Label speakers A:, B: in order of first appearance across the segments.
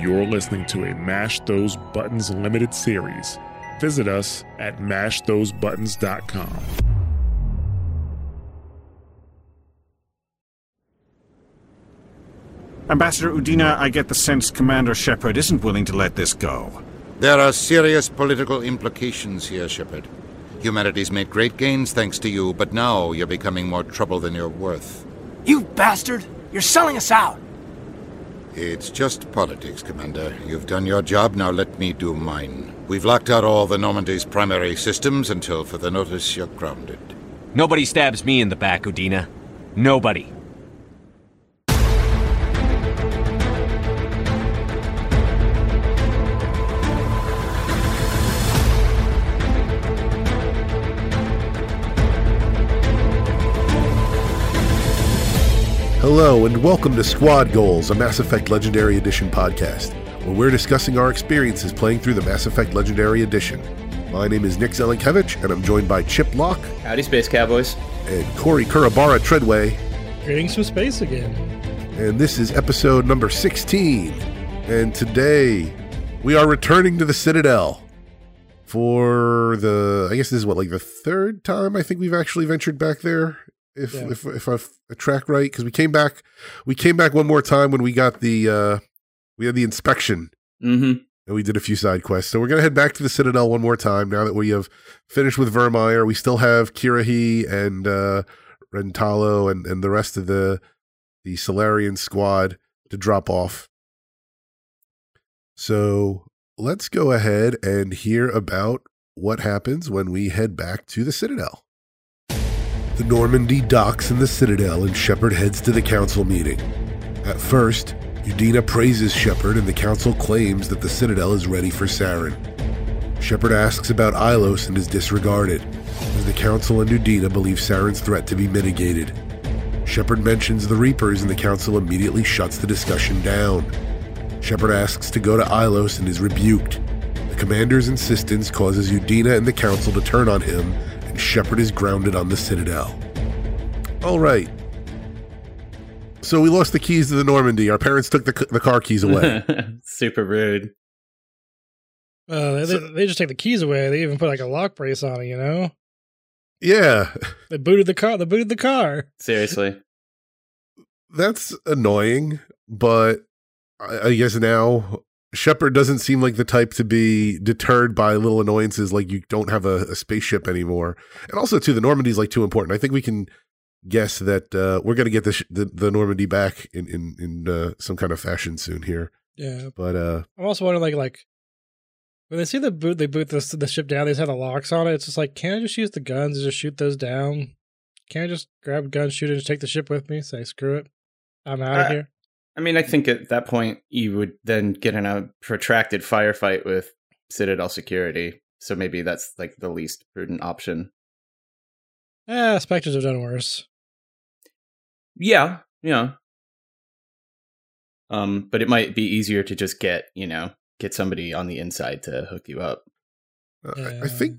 A: You're listening to a Mash Those Buttons limited series. Visit us at mashthosebuttons.com.
B: Ambassador Udina, I get the sense Commander Shepard isn't willing to let this go.
C: There are serious political implications here, Shepard. Humanity's made great gains thanks to you, but now you're becoming more trouble than you're worth.
D: You bastard! You're selling us out!
C: It's just politics, Commander. You've done your job, now let me do mine. We've locked out all the Normandy's primary systems until further notice you're grounded.
E: Nobody stabs me in the back, Udina. Nobody.
F: Hello, and welcome to Squad Goals, a Mass Effect Legendary Edition podcast, where we're discussing our experiences playing through the Mass Effect Legendary Edition. My name is Nick Zelenkevich, and I'm joined by Chip Locke
G: Howdy, Space Cowboys.
F: and Corey Kurabara Treadway,
H: Creating some space again.
F: and this is episode number 16. And today, we are returning to the Citadel for the, I guess this is what, like the third time I think we've actually ventured back there. If
H: Yeah.
F: if if I track right, because we came back, we came back one more time when we got the, uh we had the inspection
G: Mm-hmm.
F: and we did a few side quests. So we're gonna head back to the Citadel one more time now that we have finished with Virmire. We still have Kirrahe and uh Rentola and and the rest of the the Salarian squad to drop off. So let's go ahead and hear about what happens when we head back to the Citadel. The Normandy docks in the Citadel and Shepard heads to the council meeting. At first, Udina praises Shepard and the council claims that the Citadel is ready for Saren. Shepard asks about Ilos and is disregarded, as the council and Udina believe Saren's threat to be mitigated. Shepard mentions the Reapers and the council immediately shuts the discussion down. Shepard asks to go to Ilos and is rebuked. The commander's insistence causes Udina and the council to turn on him, Shepard is grounded on the Citadel. All right. So we lost the keys to the Normandy. Our parents took the, the car keys away.
G: Super rude.
H: Uh, they,
F: So-
H: they just take the keys away. They even put like a lock brace on it. You know,
F: yeah,
H: they booted the car. They booted the car.
G: Seriously.
F: that's annoying, but I, I guess now Shepard doesn't seem like the type to be deterred by little annoyances like you don't have a, a spaceship anymore. And also, too, the Normandy's like too important. I think we can guess that uh, we're going to get the, sh- the the Normandy back in in in uh, some kind of fashion soon here.
H: Yeah,
F: But uh,
H: I'm also wondering like like when they see the boot, they boot the the ship down. They just have the locks on it. It's just like, can I just use the guns and just shoot those down? Can I just grab a gun, shoot it, and just take the ship with me? Say screw it, I'm out of
G: Uh,
H: here.
G: I mean, I think at that point you would then get in a protracted firefight with Citadel security. So maybe that's like the least prudent option.
H: Yeah, Spectres have done worse.
G: Yeah, yeah. Um, but it might be easier to just get, you know, get somebody on the inside to hook you up.
F: I- I think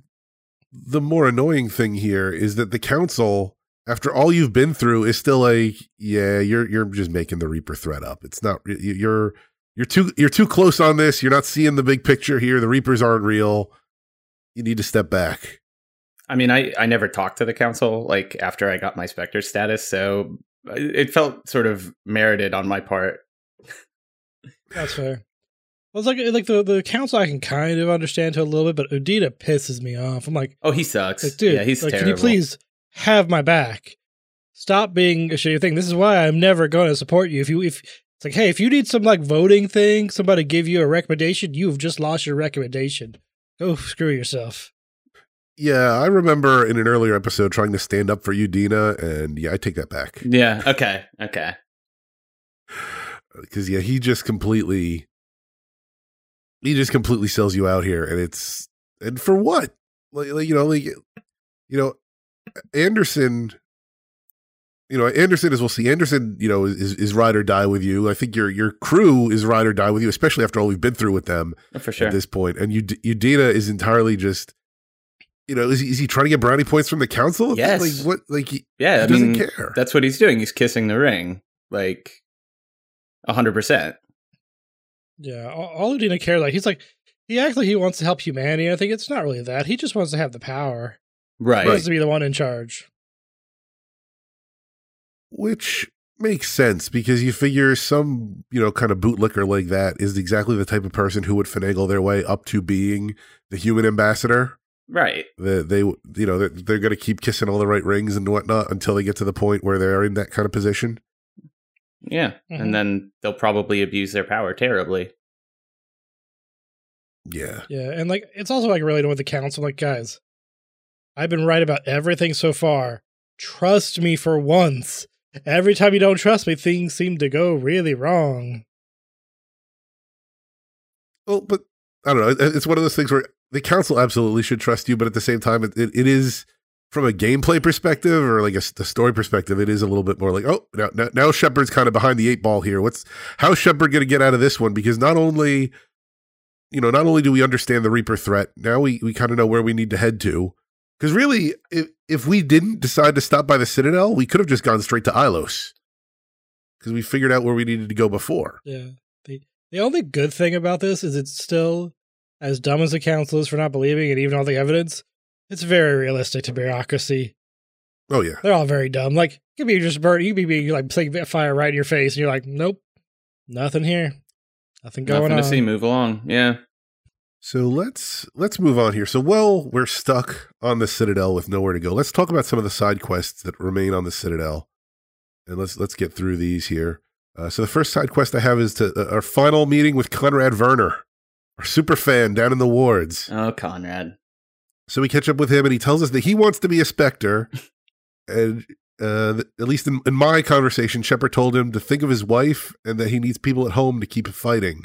F: the more annoying thing here is that the council, after all you've been through, is still like, yeah, you're you're just making the Reaper threat up. It's not you- you're you're too you're too close on this. You're not seeing the big picture here. The Reapers aren't real. You need to step back.
G: I mean, I, I never talked to the council like after I got my Spectre status, so uh, it felt sort of merited on my part.
H: That's fair. Well, it's like like the the council I can kind of understand to a little bit, but Udina pisses me off. I'm like,
G: Oh, he sucks.
H: like dude,
G: yeah, he's
H: like,
G: terrible.
H: can you please have my back? Stop being a shitty thing. This is why I'm never going to support you. If you if it's like, hey, if you need some like voting thing, somebody give you a recommendation, you've just lost your recommendation. Go screw yourself.
F: Yeah, I remember in an earlier episode trying to stand up for Udina, and yeah, I take that back
G: Yeah. Okay. Okay.
F: because yeah, he just completely he just completely sells you out here, and it's and for what? Like, like you know, like you know, Anderson. You know, Anderson, as we'll see, Anderson, you know, is is ride or die with you. I think your your crew is ride or die with you, especially after all we've been through with them oh,
G: For sure.
F: at this point. And you, Udina is entirely just, you know, is he, is he trying to get brownie points from the council?
G: Yes.
F: Like what? Like he,
G: yeah.
F: he
G: I
F: doesn't
G: mean,
F: care.
G: that's what he's doing. He's kissing the ring, like a hundred percent.
H: Yeah, all, all Udina cares like he's like he acts like he wants to help humanity. I think it's not really that. He just wants to have the power.
G: Right.
H: He wants to be the one in charge.
F: which makes sense because you figure some you know kind of bootlicker like that is exactly the type of person who would finagle their way up to being the human ambassador
G: Right.
F: the, they you know they're, they're going to keep kissing all the right rings and whatnot until they get to the point where they're in that kind of position
G: Yeah.
H: Mhm.
G: And then they'll probably abuse their power terribly.
F: yeah
H: Yeah, and like it's also like related with the council. Like, guys, I've been right about everything so far. Trust me for once. Every time you don't trust me, things seem to go really wrong.
F: well but i don't know it's one of those things where the council absolutely should trust you but at the same time it, it, it is from a gameplay perspective or like a, the story perspective it is a little bit more like oh now, now, now shepard's kind of behind the eight ball here what's how's shepard going to get out of this one because not only you know not only do we understand the reaper threat now we, we kind of know where we need to head to because really if, if we didn't decide to stop by the citadel we could have just gone straight to ilos because we figured out where we needed to go before
H: Yeah. The the only good thing about this is it's still as dumb as the council is for not believing, and even all the evidence. It's very realistic to bureaucracy.
F: oh yeah
H: They're all very dumb. Like, it could be just burn. You could be like setting a fire right in your face, and you're like, nope, nothing here, nothing going
G: Nothing
H: on.
G: to see. Move along. Yeah.
F: So let's let's move on here. So well, we're stuck on the Citadel with nowhere to go. Let's talk about some of the side quests that remain on the Citadel, and let's let's get through these here. Uh, so the first side quest I have is to uh, our final meeting with Conrad Verner, our super fan down in the wards.
G: Oh, Conrad.
F: So we catch up with him, and he tells us that he wants to be a Spectre, and uh, at least in, in my conversation, Shepard told him to think of his wife and that he needs people at home to keep fighting.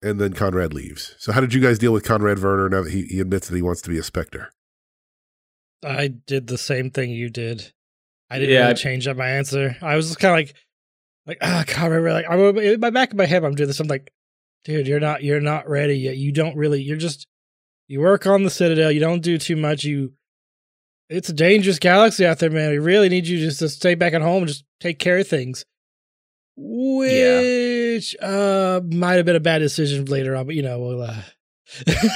F: And then Conrad leaves. So how did you guys deal with Conrad Verner now that he, he admits that he wants to be a Spectre?
H: I did the same thing you did. I didn't
G: Yeah,
H: really
G: I-
H: change up my answer. I was just kind of like, like ah, God, remember, like I'm in my back of my head. I'm doing this. I'm like, dude, you're not, you're not ready yet. You don't really. You're just, you work on the Citadel. You don't do too much. You, it's a dangerous galaxy out there, man. We really need you just to stay back at home and just take care of things. Which uh might have been a bad decision later on, but you know, we'll. Uh,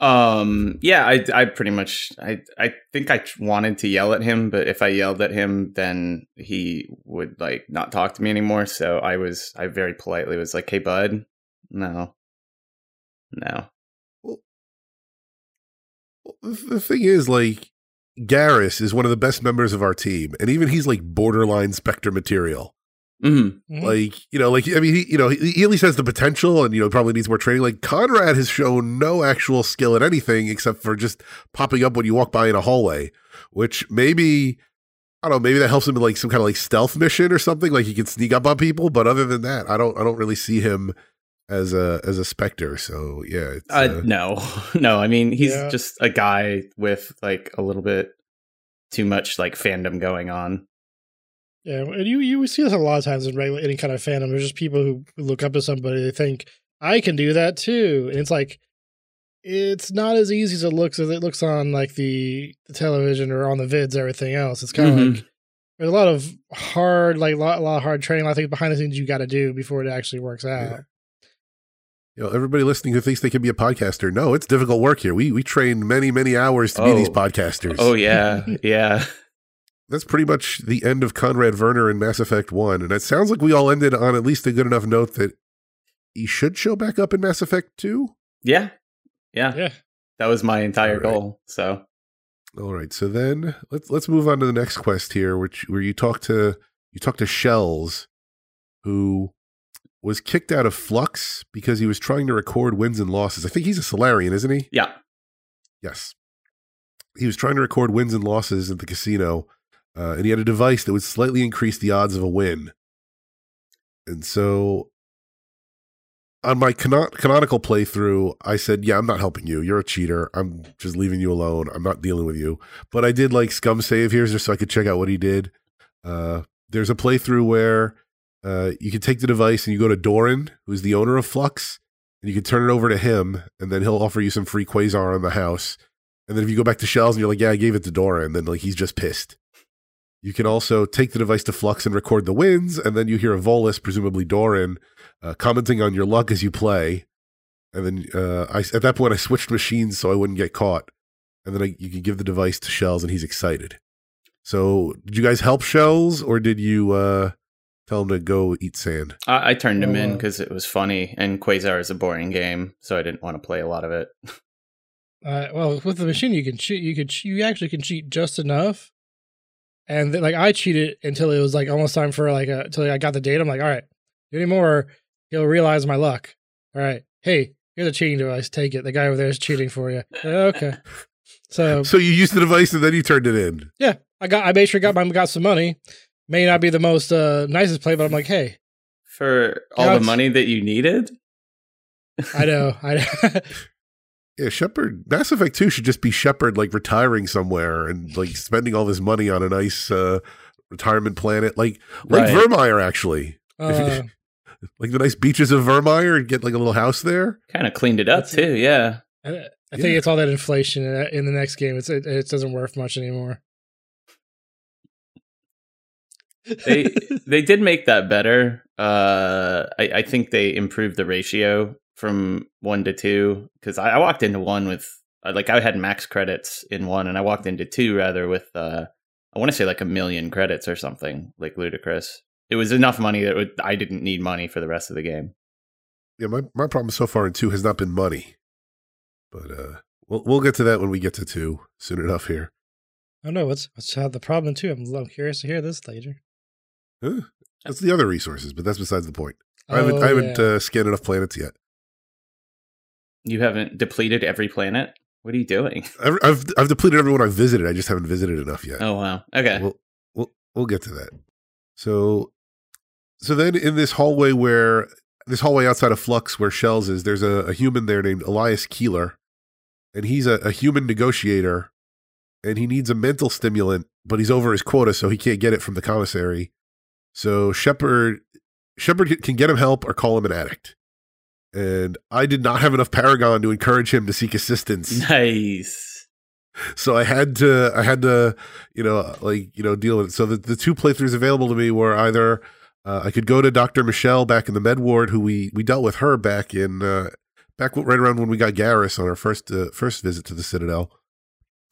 G: Um. Yeah. I. I pretty much. I. I think I wanted to yell at him, but if I yelled at him, then he would like not talk to me anymore. So I was. I very politely was like, "Hey, bud, no, no."
F: The the thing is, like, Garrus is one of the best members of our team, and even he's like borderline Spectre material.
G: hmm
H: Mhm.
F: Like, you know, like, I mean, he, you know, he, he at least has the potential and, you know, probably needs more training. Like, Conrad has shown no actual skill at anything except for just popping up when you walk by in a hallway, which maybe, I don't know, maybe that helps him in like some kind of like stealth mission or something. Like, he can sneak up on people. But other than that, I don't, I don't really see him as a, as a Spectre. So, yeah.
G: Uh,
F: uh,
G: no, no. I mean, he's
H: Yeah.
G: just a guy with like a little bit too much like fandom going on.
H: Yeah, and you you see this a lot of times in regular any kind of fandom. There's just people who look up to somebody. They think I can do that too, and it's like it's not as easy as it looks as it looks on like the, the television or on the vids. Everything else, it's kind of
G: Mhm.
H: like there's a lot of hard, like a lot, a lot of hard training. A lot of things behind the scenes you got to do before it actually works out.
F: Yeah. You know, everybody listening who thinks they can be a podcaster, no, it's difficult work here. We we train many many hours to be these
G: Oh.
F: podcasters.
G: Oh yeah, yeah.
F: that's pretty much the end of Conrad Verner in Mass Effect 1. And it sounds like we all ended on at least a good enough note that he should show back up in Mass Effect 2.
G: Yeah. Yeah.
H: Yeah,
G: That was my entire
F: All right.
G: goal. So
F: All right. So then let's let's move on to the next quest here, which where you talk to you talk to Schells, who was kicked out of Flux because he was trying to record wins and losses. I think he's a Salarian, isn't he?
G: yeah.
F: Yes. He was trying to record wins and losses at the casino, uh, and he had a device that would slightly increase the odds of a win. And so, on my cano- canonical playthrough, I said, "Yeah, I'm not helping you. You're a cheater. I'm just leaving you alone. I'm not dealing with you." But I did like scum save here just so I could check out what he did. Uh, there's a playthrough where uh, you can take the device and you go to Doran, who's the owner of Flux, and you can turn it over to him, and then he'll offer you some free quasar on the house. And then if you go back to Schells and you're like, "Yeah, I gave it to Doran," then like he's just pissed. You can also take the device to Flux and record the wins, and then you hear a Volus, presumably Doran, uh, commenting on your luck as you play. And then uh, I, at that point, I switched machines so I wouldn't get caught. And then I, you can give the device to Schells, and he's excited. So, did you guys help Schells, or did you uh, tell him to go eat sand?
G: I, I turned him in because it was funny, and Quasar is a boring game, so I didn't want to play a lot of it.
H: Uh, well, with the machine, you can cheat. You could you actually can cheat just enough, and th- like I cheated until it was like almost time for like a until I got the data. I'm like, all right, do any more, he'll realize my luck. All right, hey, here's a cheating device. Take it. The guy over there is cheating for you. okay, so
F: So you used the device and then you turned it in.
H: yeah, I got I made sure I got my got some money. May not be the most uh, nicest play, but I'm like, hey,
G: For all the money that you needed?
H: I know, I
F: Yeah, Shepard. Mass Effect Two should just be Shepard like retiring somewhere and like spending all this money on a nice uh, retirement planet, like like
G: Right.
F: Virmire actually,
H: uh,
F: like the nice beaches of Virmire, and get like a little house there.
G: Kind of cleaned it up,
H: That's-
G: too, yeah.
H: I, I think
F: Yeah.
H: it's all that inflation in, in the next game. It's it, it doesn't worth much anymore.
G: They they did make that better. Uh, I, I think they improved the ratio from one to two because I, I walked into one with uh, like I had max credits in one, and I walked into two rather with uh, I want to say like a million credits or something like ludicrous. It was enough money that would, I didn't need money for the rest of the game.
F: Yeah, my my problem so far in two has not been money, but uh, we'll we'll get to that when we get to two soon enough here.
H: I don't know what's what's uh, the problem too. I'm, I'm curious to hear this later.
F: Huh? That's the other resources, but that's besides the point. I haven't
H: Oh,
F: I haven't
H: yeah.
F: uh, scanned enough planets yet.
G: You haven't depleted every planet. What are you doing?
F: I've I've, I've depleted everyone I've visited. I just haven't visited enough yet.
G: Oh wow. Okay.
F: We'll, we'll we'll get to that. So so then in this hallway where this hallway outside of Flux where Schells is, there's a, a human there named Elias Keeler, and he's a, a human negotiator, and he needs a mental stimulant, but he's over his quota, so he can't get it from the commissary. So Shepard Shepard can get him help or call him an addict. And I did not have enough Paragon to encourage him to seek assistance
G: nice.
F: so I had to I had to you know like you know deal with it. So the, the two playthroughs available to me were either uh, I could go to Doctor Michelle back in the med ward, who we we dealt with her back in uh, back right around when we got Garrus on our first uh, first visit to the Citadel.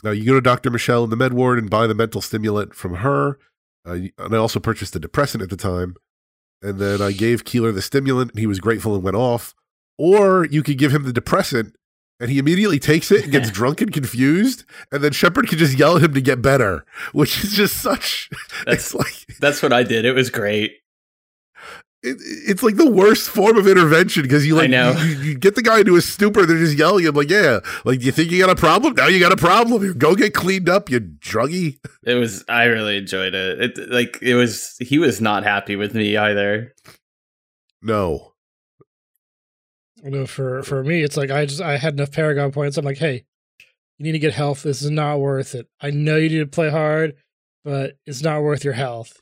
F: Now you go to Doctor Michelle in the med ward and buy the mental stimulant from her, uh, and I also purchased a depressant at the time. And then I gave Keeler the stimulant, and he was grateful and went off. Or you could give him the depressant, and he immediately takes it and gets drunk and confused, and then Shepard can just yell at him to get better, which is just such.
G: That's-
F: like
G: That's what I did. It was great.
F: It, it's like the worst form of intervention because you like
G: know.
F: You, you get the guy into a stupor, they're just yelling at him like, "Yeah, like you think you got a problem? Now you got a problem. You go get cleaned up, you druggy."
G: It was. I really enjoyed it. It like it was. He was not happy with me either.
F: No,
H: You know, for for me, it's like I just I had enough Paragon points. I'm like, hey, you need to get health. This is not worth it. I know you need to play hard, but it's not worth your health.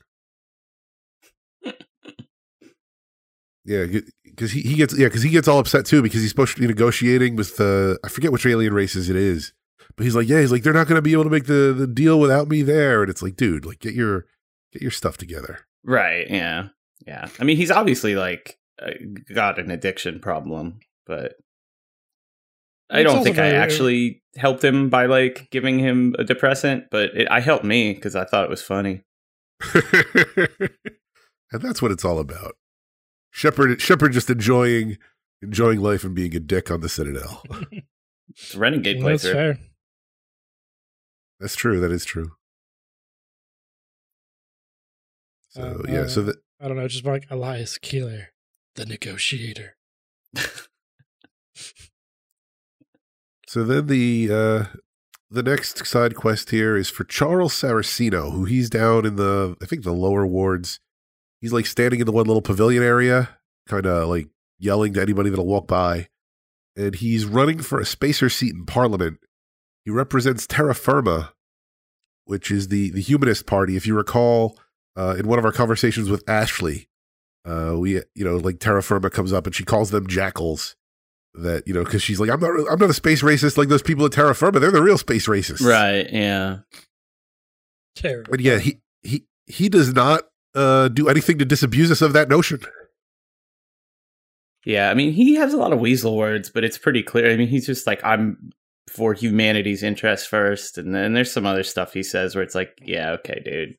F: Yeah, because he, he gets yeah because he gets all upset too because he's supposed to be negotiating with uh, I forget which alien races it is, but he's like, yeah, he's like they're not going to be able to make the the deal without me there, and it's like, dude, like get your get your stuff together.
G: Right. Yeah. Yeah. I mean, he's obviously like uh, got an addiction problem, but I
H: It's
G: don't think I actually helped him by like giving him a depressant, but it, I helped me because I thought it was funny.
F: and that's what it's all about. Shepard Shepard just enjoying enjoying life and being a dick on the Citadel.
G: It's a renegade
H: That's fair.
F: That's true. That is true. So
H: Uh,
F: yeah, so
H: uh,
F: that
H: I don't know, just like Elias Keeler, the negotiator.
F: so then the uh the next side quest here is for Charles Saracino, who he's down in the I think the lower wards. He's like standing in the one little pavilion area, kind of like yelling to anybody that'll walk by. And he's running for a spacer seat in Parliament. He represents Terra Firma, which is the the humanist party. If you recall, uh, in one of our conversations with Ashley, uh, we you know like Terra Firma comes up and she calls them jackals. That you know because she's like I'm not I'm not a space racist like those people at Terra Firma. They're the real space racists,
G: Right. Yeah.
H: Terrible.
F: But yeah, he he he does not uh, do anything to disabuse us of that notion.
G: Yeah, I mean, he has a lot of weasel words, but it's pretty clear. I mean, he's just like, I'm for humanity's interest first. And then there's some other stuff he says where it's like, yeah, okay, dude.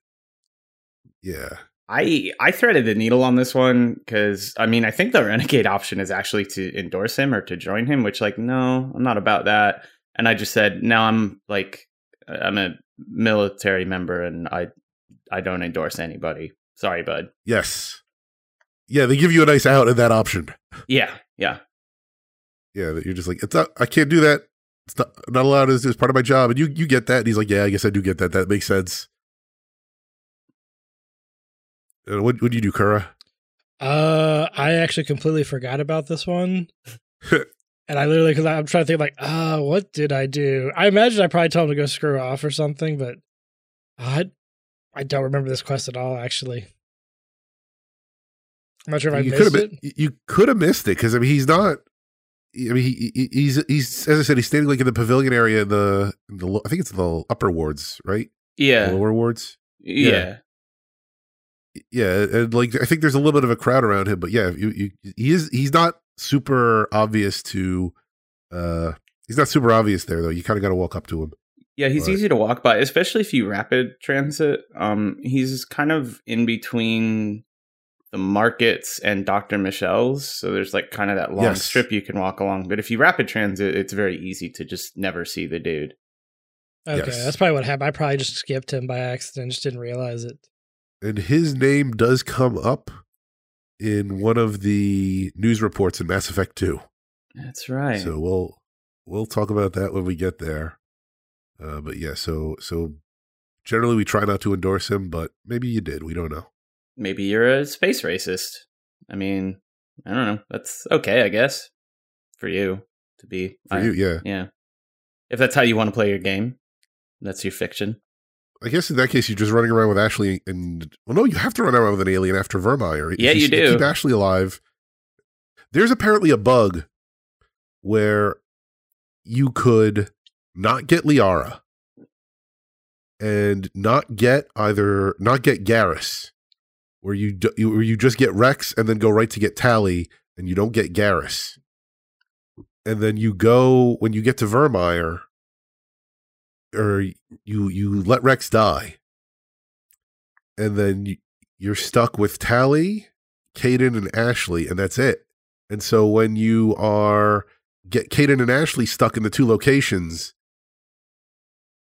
F: Yeah.
G: I I threaded the needle on this one because I mean I think the renegade option is actually to endorse him or to join him, which like no, I'm not about that. And I just said now I'm like I'm a military member and I I don't endorse anybody. Sorry, bud.
F: Yes. Yeah, they give you a nice out in that option.
G: Yeah, yeah.
F: Yeah, that you're just like, it's not I can't do that. It's not, I'm not allowed as, as part of my job. And you you get that. And he's like, Yeah, I guess I do get that. That makes sense. Uh, what would you do, Kura?
H: Uh, I actually completely forgot about this one. and I literally, because I'm trying to think, like, ah, what did I do? I imagine I probably told him to go screw off or something, but I, I don't remember this quest at all, actually. I'm not sure if
F: you
H: I
F: could
H: missed
F: have
H: it.
F: you could have missed it because I mean he's not. I mean he, he- he's he's as I said he's standing like in the pavilion area in the in the I think it's the upper wards right The
G: Yeah.
F: lower wards
G: Yeah.
F: yeah and like I think there's a little bit of a crowd around him but yeah you, you he is he's not super obvious to uh he's not super obvious there though you kind of got to walk up to him
G: Yeah, he's
F: But-
G: easy to walk by, especially if you rapid transit. Um, he's kind of in between the markets and Dr. Michelle's. So there's like kind of that long
F: Yes.
G: strip you can walk along. But if you rapid transit, it's very easy to just never see the dude.
H: Okay,
F: Yes.
H: that's probably what happened. I probably just skipped him by accident, just didn't realize it.
F: and his name does come up in one of the news reports in Mass Effect 2
G: That's right.
F: So we'll we'll talk about that when we get there. Uh, but yeah, so so generally we try not to endorse him, but maybe you did. We don't know.
G: Maybe you're a space racist. I mean, I don't know. That's okay, I guess, for you to be.
F: For
G: I-
F: you, yeah.
G: Yeah. If that's how you want to play your game, that's your fiction.
F: I guess in that case you're just running around with Ashley, and well, no, you have to run around with an alien after Virmire. If
G: Yeah, you
F: s-
G: do.
F: Keep Ashley alive. There's apparently a bug where you could not get Liara. And not get either not get Garrus, where you do, you- where you just get Wrex and then go right to get Tali, and you don't get Garrus, and then you go when you get to Virmire, or you you let Wrex die, and then you, you're stuck with Tali, Kaidan, and Ashley, and that's it. And so when you are get Kaidan and Ashley stuck in the two locations,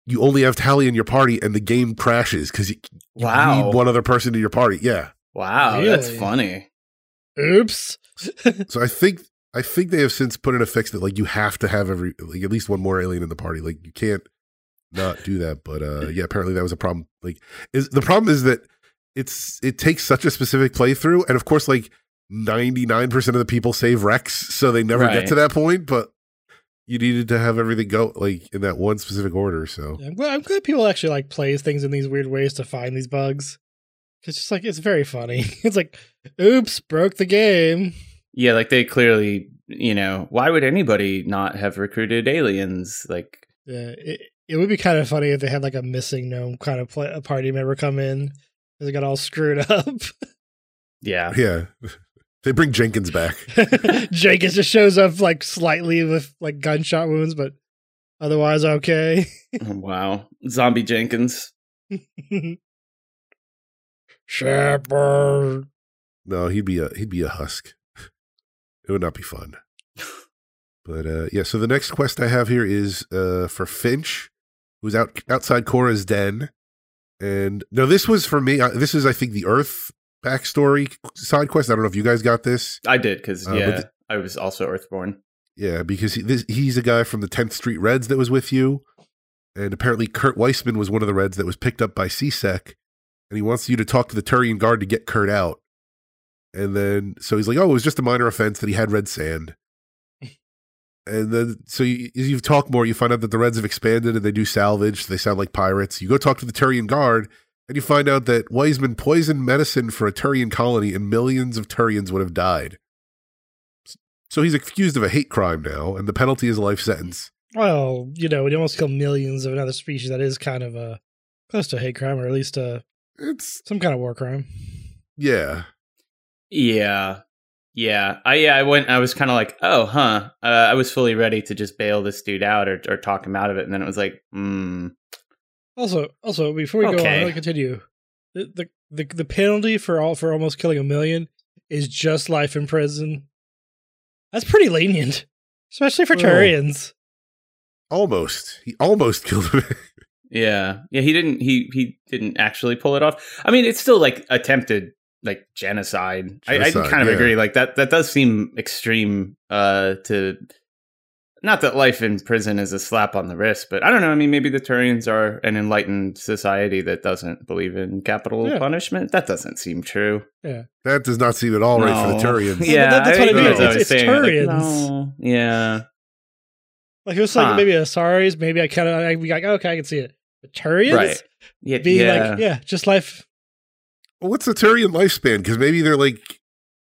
F: you only have Tali in your party, and the game crashes because you, you need one other person in your party. Yeah.
G: Wow, that's funny.
H: Oops.
F: So I think I think they have since put in a fix that like you have to have every like at least one more alien in the party. Like you can't not do that. But uh yeah, apparently that was a problem. Like is the problem is that it's it takes such a specific playthrough, and of course like ninety nine percent of the people save Wrex, so they never
G: Right.
F: get to that point. But you needed to have everything go like in that one specific order. So
H: Yeah, I'm, glad, I'm glad people actually like plays things in these weird ways to find these bugs. It's just like it's very funny. It's like, oops, broke the game.
G: Yeah, like they clearly, you know, why would anybody not have recruited aliens? Like,
H: Yeah, it, it would be kind of funny if they had like a missing gnome kind of play, a party member come in. 'cause They got all screwed up.
G: yeah,
F: yeah, they bring Jenkins back.
H: Jenkins just shows up like slightly with like gunshot wounds, but otherwise okay.
G: wow, zombie Jenkins.
H: Shepard.
F: No, he'd be a he'd be a husk. It would not be fun. But uh yeah, so the next quest I have here is uh for Finch, who's out outside Chora's den. And no, this was for me. Uh, this is I think the Earth backstory side quest. I don't know if you guys got this.
G: I did because
F: Uh,
G: yeah,
F: the-
G: I was also Earthborn.
F: Yeah, because he, this, he's a guy from the 10th Street Reds that was with you. And apparently Kurt Weissman was one of the Reds that was picked up by CSEC. And he wants you to talk to the Turian Guard to get Kurt out. And then, so he's like, oh, it was just a minor offense that he had red sand. and then, so you, as you talk more, you find out that the Reds have expanded and they do salvage. So they sound like pirates. You go talk to the Turian Guard and you find out that Weisman poisoned medicine for a Turian colony and millions of Turians would have died. So he's accused of a hate crime now, and the penalty is a life sentence.
H: Well, you know, when you almost kill millions of another species, that is kind of a close to a hate crime, or at least a
F: It's
H: Some kind of war crime.
F: yeah.
G: Yeah. Yeah. I yeah, I went I was kind of like, "Oh, huh." Uh, I was fully ready to just bail this dude out or or talk him out of it and then it was like, "Hmm."
H: Also, also before we go on,
G: Okay.
H: I want to continue. The, the the the penalty for all for almost killing a million is just life in prison. That's pretty lenient, especially for
F: Well,
H: Turians.
F: Almost. He almost killed him.
G: Yeah. Yeah, he didn't he he didn't actually pull it off. I mean, it's still like attempted like genocide. I, I kind of
F: yeah.
G: agree. Like that that does seem extreme uh to not that life in prison is a slap on the wrist, but I don't know. I mean, maybe the Turians are an enlightened society that doesn't believe in capital
H: Yeah.
G: punishment. That doesn't seem true.
F: Yeah, that does not seem at all right for the Turians.
G: Yeah,
H: That- that's what I
F: mean.
G: with
F: It's-
G: was
H: it's
G: saying. Like,
H: Turians.
G: no. Yeah.
H: Like it was like
G: Huh.
H: maybe Asaris, maybe I kind of I'd be like, okay, I can see it. But Turians
G: Right. Yeah.
H: being
G: yeah.
H: like, yeah, just life.
F: What's the Turian lifespan? Because maybe they're like,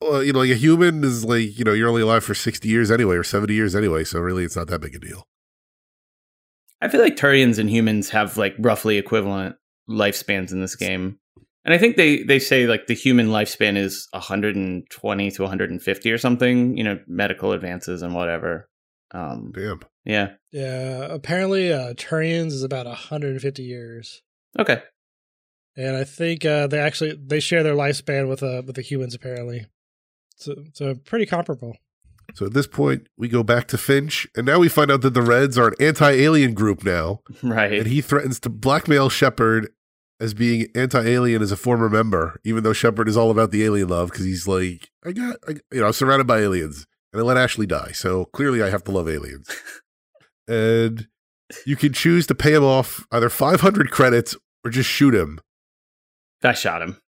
F: uh, you know, like a human is like, you know, you're only alive for 60 years anyway, or 70 years anyway. So really, it's not that big a deal.
G: I feel like Turians and humans have like roughly equivalent lifespans in this game. And I think they, they say like the human lifespan is 120 to 150 or something, you know, medical advances and whatever. Um,
F: Damn.
G: yeah.
H: Yeah, apparently uh, Turians is about 150 years,
G: Okay.
H: and I think uh, they actually they share their lifespan with uh, with the humans apparently. So so pretty comparable.
F: So at this point, we go back to Finch, and now we find out that the Reds are an anti-alien group now,
G: Right.
F: and he threatens to blackmail Shepard as being anti-alien as a former member, even though Shepard is all about the alien love because he's like, I got, I, you know, I'm surrounded by aliens, and I let Ashley die, so clearly I have to love aliens. and you can choose to pay him off either 500 credits or just shoot him.
G: I shot him.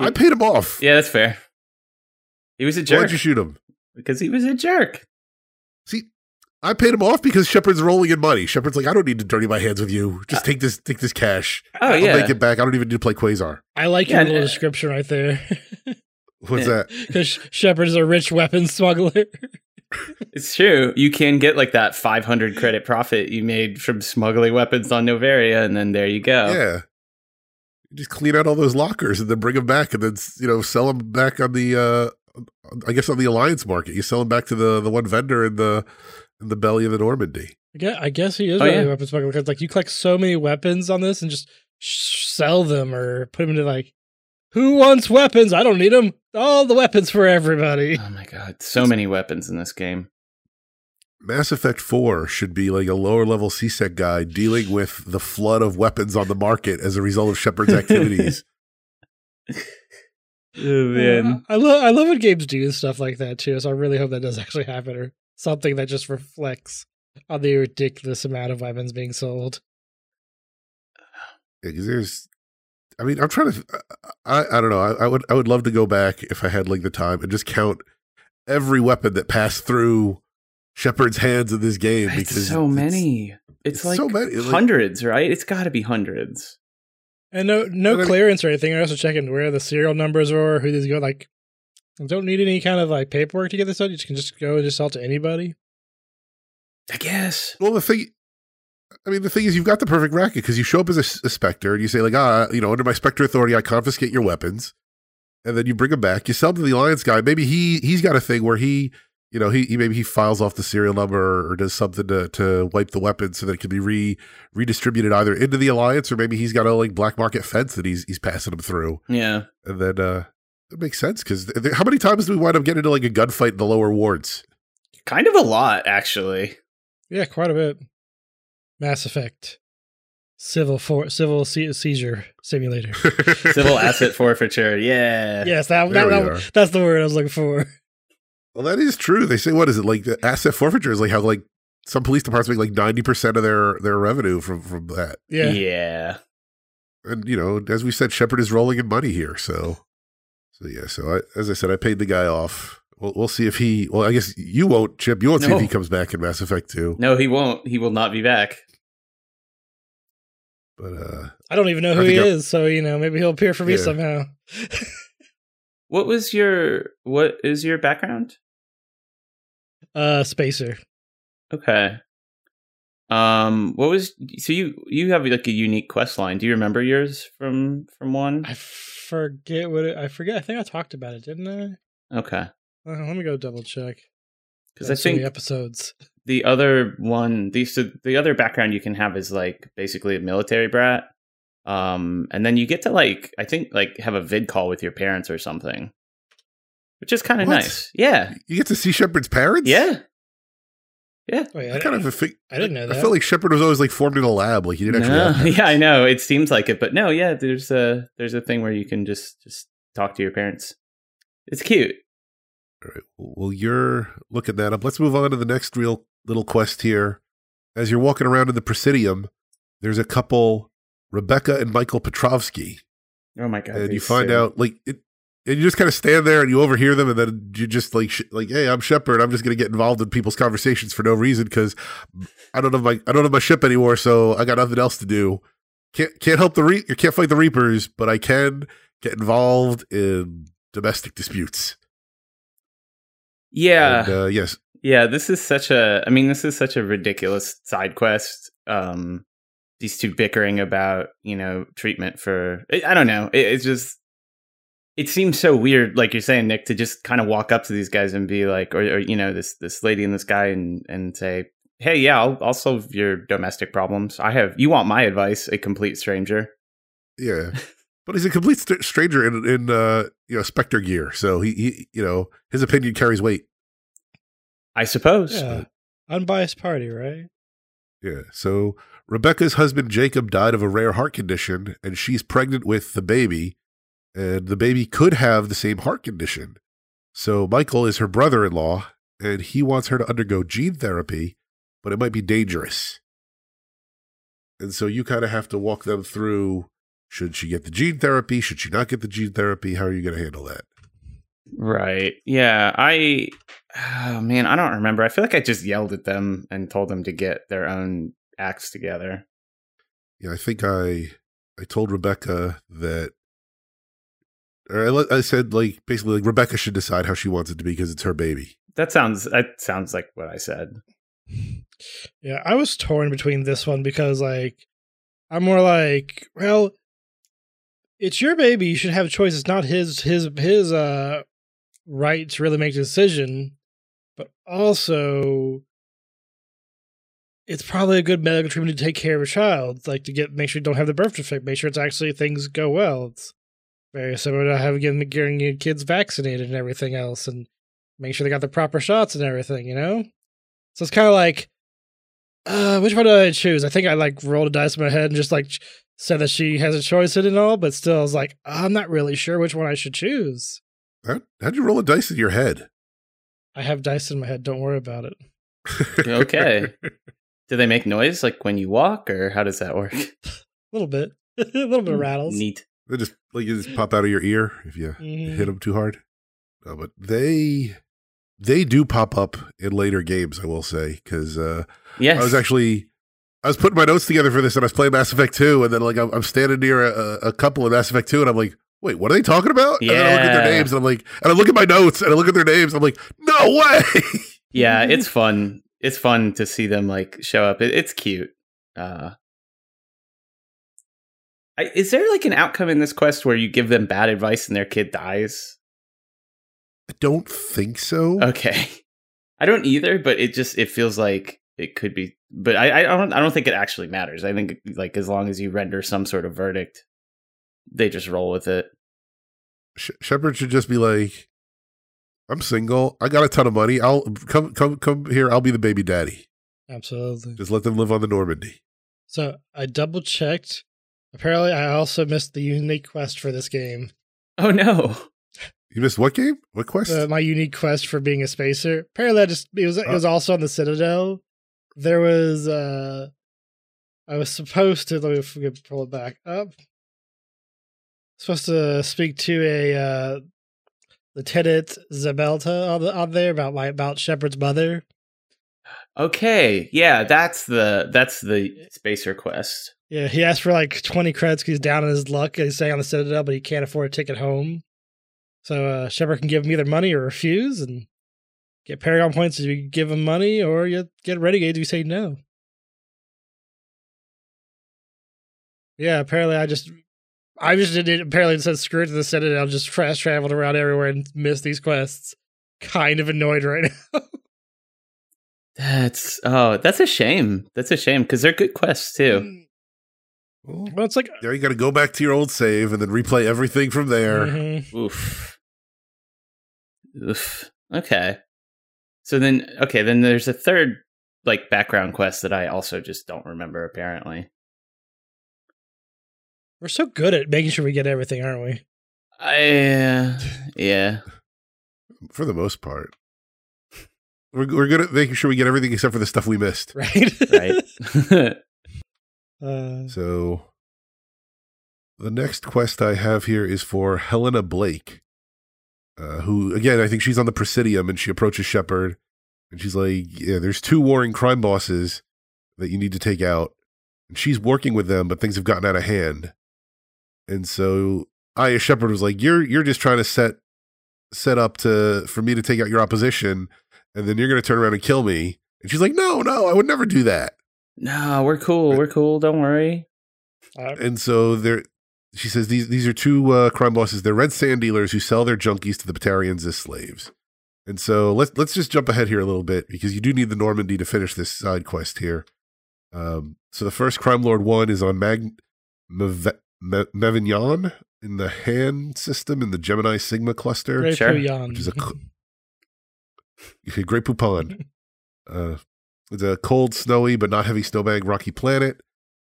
F: I paid him off.
G: Yeah, that's fair. He was a jerk
F: Why'd you shoot him?
G: because he was a jerk.
F: See, I paid him off because Shepard's rolling in money. Shepard's like, I don't need to dirty my hands with you. Just take this, take this cash.
G: Oh, yeah.
F: I'll
G: yeah.
F: make it back. I don't even need to play Quasar.
H: I like
G: Yeah,
H: your little
G: uh,
H: description right there.
F: What's that?
H: Because Shepard is a rich weapons smuggler.
G: It's true. You can get like that 500 credit profit you made from smuggling weapons on Noveria, and then there you go.
F: Yeah. You just clean out all those lockers and then bring them back and then, you know, sell them back on the, uh, I guess on the alliance market. You sell them back to the, the one vendor in the, in the belly of the Normandy.
H: I guess, I guess he is
G: Oh,
H: really
G: yeah.
H: a weapons smuggler because like you collect so many weapons on this and just sh- sell them or put them into like, who wants weapons? I don't need them. All the weapons for everybody.
G: Oh my god, so many weapons in this game.
F: Mass Effect 4 should be like a lower level CSEC guy dealing with the flood of weapons on the market as a result of Shepard's activities.
G: Oh
H: Yeah, I love I love when games do stuff like that too. So I really hope that does actually happen or something that just reflects on the ridiculous amount of weapons being sold.
F: Yeah, 'cause there's i mean i'm trying to uh, i i don't know I, I would i would love to go back if i had like the time and just count every weapon that passed through shepard's hands in this game
G: It's
F: because
G: so many. It's,
F: it's
G: like
F: so many, like-
G: hundreds, right? It's got to be hundreds.
H: And no no
F: And
H: clearance or anything. I also checking where the serial numbers are, who these go. Like, don't need any kind of like paperwork to get this out. You just can just go and just sell to anybody.
G: I guess.
F: well the thing i mean the thing is you've got the perfect racket because you show up as a specter and you say like ah you know under my specter authority i confiscate your weapons and then you bring them back you sell them to the alliance guy maybe he he's got a thing where he you know he, he maybe he files off the serial number or does something to to wipe the weapon so that it can be re redistributed either into the alliance or maybe he's got a like black market fence that he's he's passing them through
G: Yeah.
F: and then uh it makes sense because th- th- how many times do we wind up getting into like a gunfight in the lower wards
G: Kind of a lot, actually.
H: Yeah, quite a bit. Mass Effect, civil for civil se- seizure simulator.
G: Civil asset forfeiture. Yeah.
H: yes, that,
F: There
H: that, that that's the word I was looking for.
F: Well, that is true. They say what is it like? The asset forfeiture is like how like some police departments make like ninety percent of their their revenue from from that.
H: Yeah,
G: Yeah.
F: And you know, as we said, Shepard is rolling in money here. So, so yeah. So I, as I said, I paid the guy off. We'll, we'll see if he. Well, I guess you won't, Chip. You won't see if he comes back in Mass Effect Two.
G: No, he won't. He will not be back.
F: But uh,
H: I don't even know
F: I
H: who he
F: think I-
H: is, so you know maybe he'll appear for me
F: Yeah.
H: somehow.
G: What was your what is your background?
H: Uh, Spacer.
G: Okay. Um, what was so you you have like a unique quest line? Do you remember yours from from one?
H: I forget what it, I forget. I think I talked about it, didn't I?
G: Okay,
H: Uh, let me go double check.
G: because I think
H: episodes.
G: the other one, the so the other background you can have is like basically a military brat. Um, and then you get to like I think like have a vid call with your parents or something, which is kind of nice. Yeah,
F: You get to see Shepard's parents?
G: yeah, yeah.
H: Wait,
F: I
H: I,
F: kind of a fi-
H: I didn't know
F: I
H: that.
F: felt like Shepard was always like formed in a lab, like he didn't actually.
G: No,
F: have
G: yeah, I know. It seems like it, but no, yeah. There's a there's a thing where you can just just talk to your parents. It's cute.
F: All right. Well, you're looking that up. Let's move on to the next real little quest here. As you're walking around in the Presidium, there's a couple, Rebecca and Michael Petrovsky,
G: Oh my god!
F: and you find
G: two.
F: out like it, and you just kind of stand there and you overhear them, and then you just like sh- like, hey, I'm Shepard. I'm just gonna get involved in people's conversations for no reason because I don't have my I don't have my ship anymore, so I got nothing else to do. Can't can't help the re- you can't fight the Reapers, but I can get involved in domestic disputes.
G: Yeah,
F: And, uh, yes,
G: yeah. This is such a. I mean, this is such a ridiculous side quest. Um, these two bickering about you know treatment for. I I don't know. It, it's just. It seems so weird, like you're saying, Nick, to just kind of walk up to these guys and be like, or, or you know, this this lady and this guy, and and say, "Hey, yeah, I'll I'll solve your domestic problems. I have. You want my advice? A complete stranger."
F: Yeah, but he's a complete st- stranger in in uh, you know Spectre gear, so he, he you know his opinion carries weight.
G: I suppose.
H: Yeah. Unbiased party, right?
F: Yeah. So Rebecca's husband Jacob died of a rare heart condition, and she's pregnant with the baby, and the baby could have the same heart condition. So Michael is her brother-in-law, and he wants her to undergo gene therapy, but it might be dangerous. And so you kind of have to walk them through. Should she get the gene therapy? Should she not get the gene therapy? How are you going to handle that?
G: Right. Yeah. I, oh, man, I don't remember. I feel like I just yelled at them and told them to get their own acts together.
F: Yeah, I think I I told Rebecca that, or I, I said like basically like Rebecca should decide how she wants it to be because it's her baby.
G: That sounds, that sounds like what I said.
H: Yeah, I was torn between this one because like I'm more like, well, it's your baby. You should have a choice. It's not his his his uh right to really make a decision, but also it's probably a good medical treatment to take care of a child, like to get make sure you don't have the birth defect, make sure it's actually things go well. It's very similar to having getting, getting your kids vaccinated and everything else, and make sure they got the proper shots and everything. You know, so it's kind of like uh, which one do I choose? I think I like rolled a dice in my head and just like said that she has a choice in it and all, but still, I was like, I'm not really sure which one I should choose.
F: How, how'd you roll a dice in your head?
H: I have dice in my head. Don't worry about it.
G: Okay. Do they make noise like when you walk or how does that work?
H: A little bit, a little bit of rattles.
G: Neat.
F: They just like you just pop out of your ear if you
H: Mhm.
F: hit them too hard. No, but they they do pop up in later games. I will say because uh,
G: Yes.
F: I was actually I was putting my notes together for this and I was playing Mass Effect Two, and then like I'm, I'm standing near a, a couple of Mass Effect Two, and I'm like. Wait, what are they talking about? And then I look at their names and I'm like, and I look at my notes and I look at their names. I'm like, no way.
G: yeah, it's fun. It's fun to see them like show up. It, it's cute. Uh, I, is there like an outcome in this quest where you give them bad advice and their kid dies?
F: I don't think so.
G: Okay, I don't either, but it just it feels like it could be. But I, I don't I don't think it actually matters. I think like as long as you render some sort of verdict, they just roll with it.
F: Sh- Shepard should just be like, "I'm single. I got a ton of money. I'll come, come, come here. I'll be the baby daddy.
H: Absolutely.
F: Just let them live on the Normandy."
H: So I double checked. Apparently, I also missed the unique quest for this game.
G: Oh no!
F: You missed what game? What quest?
H: Uh, my unique quest for being a spacer. Apparently, I just it was it was also on the Citadel. There was uh, I was supposed to let me f- get- pull it back up. Supposed to speak to a uh, Lieutenant Zabaleta on, the, on there about my about Shepard's mother.
G: Okay, yeah, that's the that's the spacer quest.
H: Yeah, he asked for like 20 credits because he's down on his luck he's staying on the Citadel, but he can't afford a ticket home. So uh, Shepard can give him either money or refuse and get Paragon points if you give him money, or you get Renegades if you say no. Yeah, apparently I just I just did it apparently it says screw it to the Citadel, just fast traveled around everywhere and missed these quests. Kind of annoyed right now.
G: That's oh, that's a shame. That's a shame because they're good quests too.
F: Well,
H: well, it's like
F: there you got to go back to your old save and then replay everything from there.
H: Mhm.
G: Oof. Oof. Okay. So then, okay, then there's a third like background quest that I also just don't remember. Apparently,
H: we're so good at making sure we get everything, aren't we?
G: I uh, yeah.
F: For the most part, we're we're good at making sure we get everything except for the stuff we missed.
H: Right.
G: Right.
H: uh,
F: So the next quest I have here is for Helena Blake, uh, who again I think she's on the Presidium and she approaches Shepard and she's like, "Yeah, there's two warring crime bosses that you need to take out." And she's working with them, but things have gotten out of hand. And so as Shepard, was like, "You're you're just trying to set set up to for me to take out your opposition, and then you're going to turn around and kill me." And she's like, "No, no, I would never do that."
G: No, we're cool. We're cool. Don't worry.
F: and so there she says these these are two uh, crime bosses they're red sand dealers who sell their junkies to the Batarians as slaves and so let's let's just jump ahead here a little bit because you do need the normandy to finish this side quest here um, so the first crime lord one is on mag Meve- Me- Mevignon in the Han system in the gemini sigma cluster
H: Great
G: Sure.
H: Puyan.
F: which is a cl- Okay, Great Poupon. Uh, it's a cold, snowy, but not heavy snowbank rocky planet.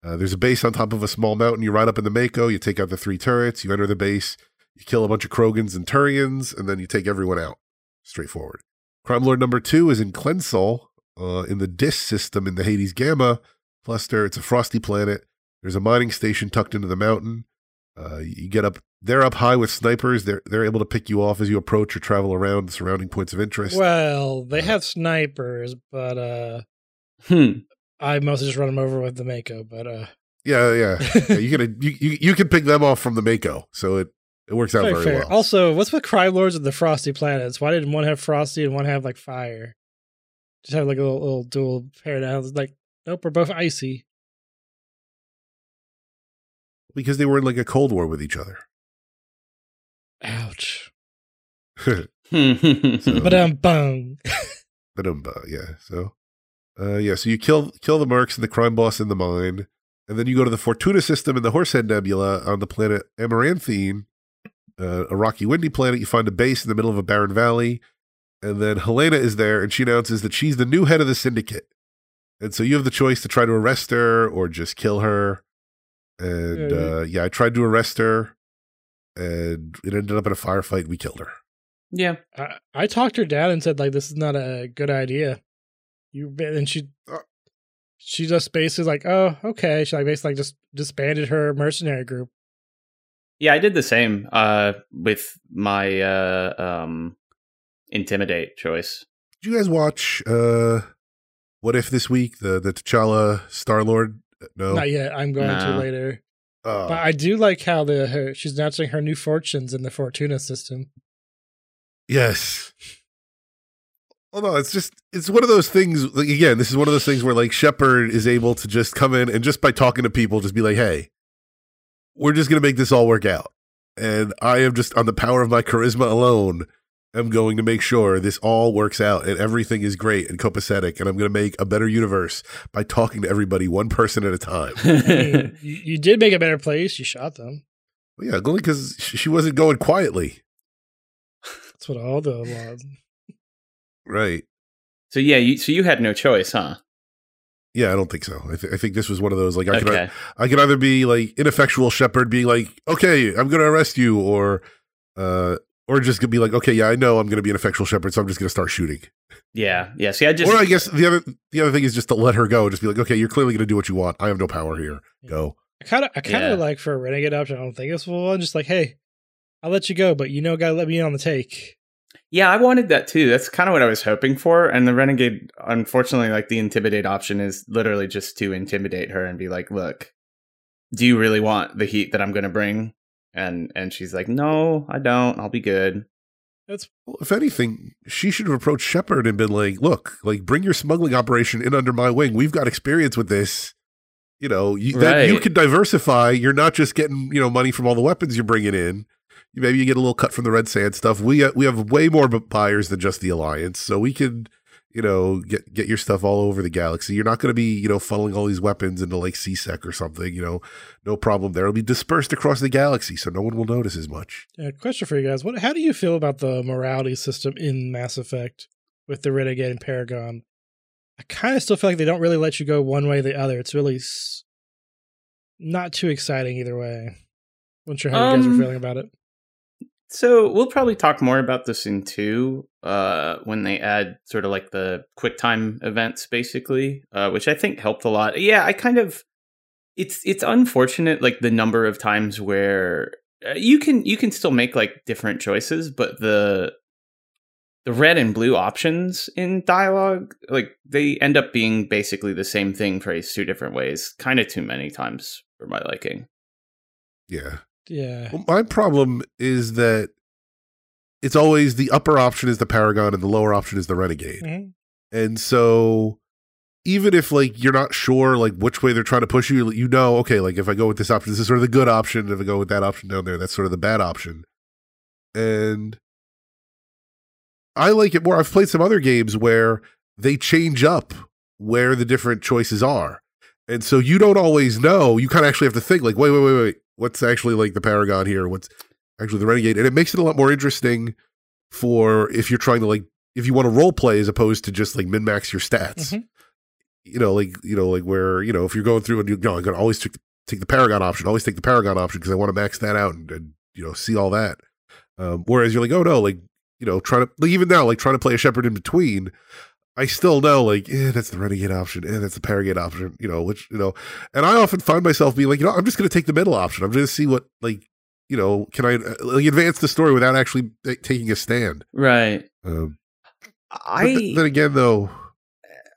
F: Uh, there's a base on top of a small mountain. You ride up in the Mako, you take out the three turrets, you enter the base, you kill a bunch of Krogans and Turians, and then you take everyone out. Straightforward. Crime Lord number two is in Klensal, uh, in the Dis system in the Hades Gamma cluster. It's a frosty planet. There's a mining station tucked into the mountain. Uh, you get up, they're up high with snipers. They're, they're able to pick you off as you approach or travel around the surrounding points of interest.
H: Well, they have snipers, but uh
G: Hmm.
H: I mostly just run them over with the Mako, but uh
F: Yeah, yeah. yeah you can you, you you can pick them off from the Mako, so it it works out
H: very
F: very
H: fair.
F: well.
H: Also, what's with crime lords and the frosty planets? Why didn't one have frosty and one have like fire? Just have like a little, little dual pair now. Like, nope, we're both icy.
F: because they were in like a cold war with each other.
H: Ouch.
F: So-
H: But um bung.
F: Ba-dum-ba, yeah. So, uh, yeah. So you kill kill the mercs and the crime boss in the mine, and then you go to the Fortuna system in the Horsehead Nebula on the planet Amaranthine, uh, a rocky, windy planet. You find a base in the middle of a barren valley, and then Helena is there, and she announces that she's the new head of the syndicate. And so you have the choice to try to arrest her or just kill her. And
H: Yeah,
F: uh, yeah, I tried to arrest her, and it ended up in a firefight. We killed her.
G: yeah.
H: I, I talked her down and said like this is not a good idea. You and she
F: Uh.
H: she just basically like, oh, okay. She like basically like just disbanded her mercenary group.
G: Yeah, I did the same uh, with my uh, um, intimidate choice.
F: Did you guys watch uh What If this week? The the T'Challa Star Lord? No.
H: Not yet. I'm going to later.
F: Oh.
H: But I do like how the her, she's announcing her new fortunes in the Fortuna system.
F: yes. No, it's just it's one of those things. Like again, this is one of those things where like Shepard is able to just come in and just by talking to people, just be like, "Hey, we're just gonna make this all work out," and I am just on the power of my charisma alone. Am going to make sure this all works out and everything is great and copacetic, and I'm going to make a better universe by talking to everybody one person at a time.
H: You, you did make a better place. You shot them.
F: Well, yeah, only because she wasn't going quietly,
H: That's what all the laws.
F: right?
G: so yeah, you, so you had no choice, huh?
F: Yeah, I don't think so. I, th- I think this was one of those like I could I could either be like ineffectual Shepard being like, okay, I'm going to arrest you, or uh, or just gonna be like, okay, yeah, I know I'm going to be an effectual Shepard, so I'm just going to start shooting.
G: Yeah, yeah. See, I just
F: or I guess the other the other thing is just to let her go, just be like, okay, you're clearly going to do what you want. I have no power here. Go.
H: I kind of, I kind
G: Yeah.
H: of like for a renegade option. I don't think it's one. Just like, hey, I'll let you go, but you know, gotta let me in on the take.
G: Yeah, I wanted that too. That's kind of what I was hoping for. And the renegade, unfortunately, like the intimidate option is literally just to intimidate her and be like, "Look, do you really want the heat that I'm going to bring?" And and she's like, "No, I don't. I'll be good."
H: That's
F: Well, if anything, she should have approached Shepard and been like, look, like bring your smuggling operation in under my wing. We've got experience with this. You know, you, then you
G: Right.
F: can diversify. You're not just getting you know money from all the weapons you're bringing in. Maybe you get a little cut from the red sand stuff. We uh, we have way more buyers than just the alliance, so we could you know get get your stuff all over the galaxy. You're not going to be you know funneling all these weapons into like CSEC or something. You know, no problem there. It'll be dispersed across the galaxy, so no one will notice as much.
H: Yeah, question for you guys: What? How do you feel about the morality system in Mass Effect with the Renegade and Paragon? I kind of still feel like they don't really let you go one way or the other. It's really s- not too exciting either way. I'm not sure how you guys are
G: Um,
H: feeling about it.
G: So we'll probably talk more about this in two, uh, when they add sort of like the quick time events, basically, uh, which I think helped a lot. Yeah, I kind of, it's it's unfortunate, like the number of times where uh, you can you can still make like different choices, but the the red and blue options in dialogue, like they end up being basically the same thing phrased two different ways, kind of too many times for my liking.
F: Yeah.
H: Yeah,
F: Well, my problem is that it's always the upper option is the Paragon and the lower option is the Renegade.
H: Mhm.
F: And so even if like you're not sure like which way they're trying to push you, you know, okay, like if I go with this option, this is sort of the good option. If I go with that option down there, that's sort of the bad option. And I like it more. I've played some other games where they change up where the different choices are. And so you don't always know. You kind of actually have to think like, wait, wait, wait, wait. What's actually like the Paragon here? What's actually the Renegade? And it makes it a lot more interesting for if you're trying to like if you want to role play as opposed to just like min max your stats.
H: Mhm.
F: You know, like you know, like where you know if you're going through and you know, I'm gonna always take, take the Paragon option, always take the Paragon option because I want to max that out and, and you know see all that. Um, whereas you're like, oh no, like you know, trying to like, even now, like trying to play a Shepard in between. I still know, like, eh, that's the renegade option, and that's the paragate option, you know, which, you know, and I often find myself being like, you know, I'm just going to take the middle option. I'm just going to see what, like, you know, can I uh, like advance the story without actually ta- taking a stand?
G: Right.
F: Um,
G: I
F: th- then again, though,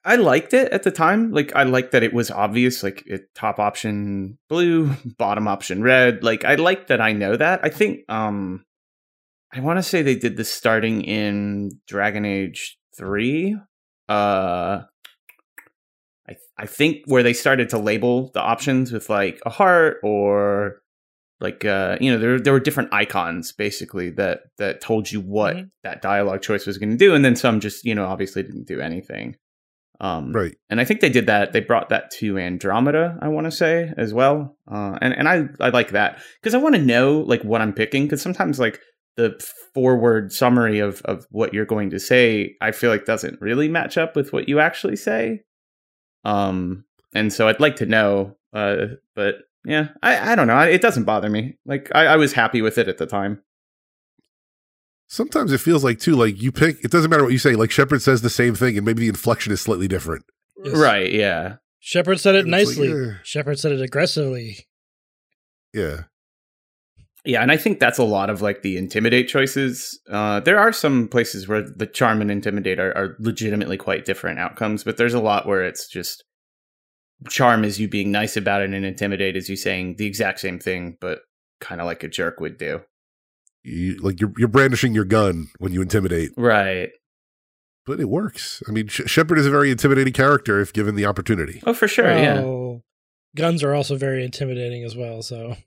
G: I liked it at the time. Like I liked that it was obvious, like it, top option blue, bottom option red. Like I like that I know that. I think um I want to say they did this starting in Dragon Age 3. Uh I I think where they started to label the options with like a heart or like uh you know there there were different icons basically that that told you what
H: Mhm.
G: that dialogue choice was going to do and then some just you know obviously didn't do anything um
F: right?
G: and I think they did that. They brought that to Andromeda, I want to say as well. Uh, and and I I like that because I want to know like what I'm picking because sometimes like the forward summary of of what you're going to say I feel like doesn't really match up with what you actually say. Um, and so I'd like to know. Uh, but yeah, I I don't know. It doesn't bother me. Like I, I was happy with it at the time.
F: Sometimes it feels like too, like you pick. It doesn't matter what you say. Like Shepard says the same thing, and maybe the inflection is slightly different.
H: Yes.
G: Right? Yeah.
H: Shepard said it
F: And it's like,
H: nicely.
F: eh.
H: Shepard said it aggressively.
F: Yeah,
G: Yeah, and I think that's a lot of like the intimidate choices. Uh, there are some places where the charm and intimidate are, are legitimately quite different outcomes, but there's a lot where it's just charm is you being nice about it, and intimidate is you saying the exact same thing, but kind of like a jerk would do.
F: you, like you're you're brandishing your gun when you intimidate,
G: Right.
F: but it works. I mean, Sh- Shepard is a very intimidating character if given the opportunity.
G: Oh, for sure. yeah.
H: Oh, Guns are also very intimidating as well. So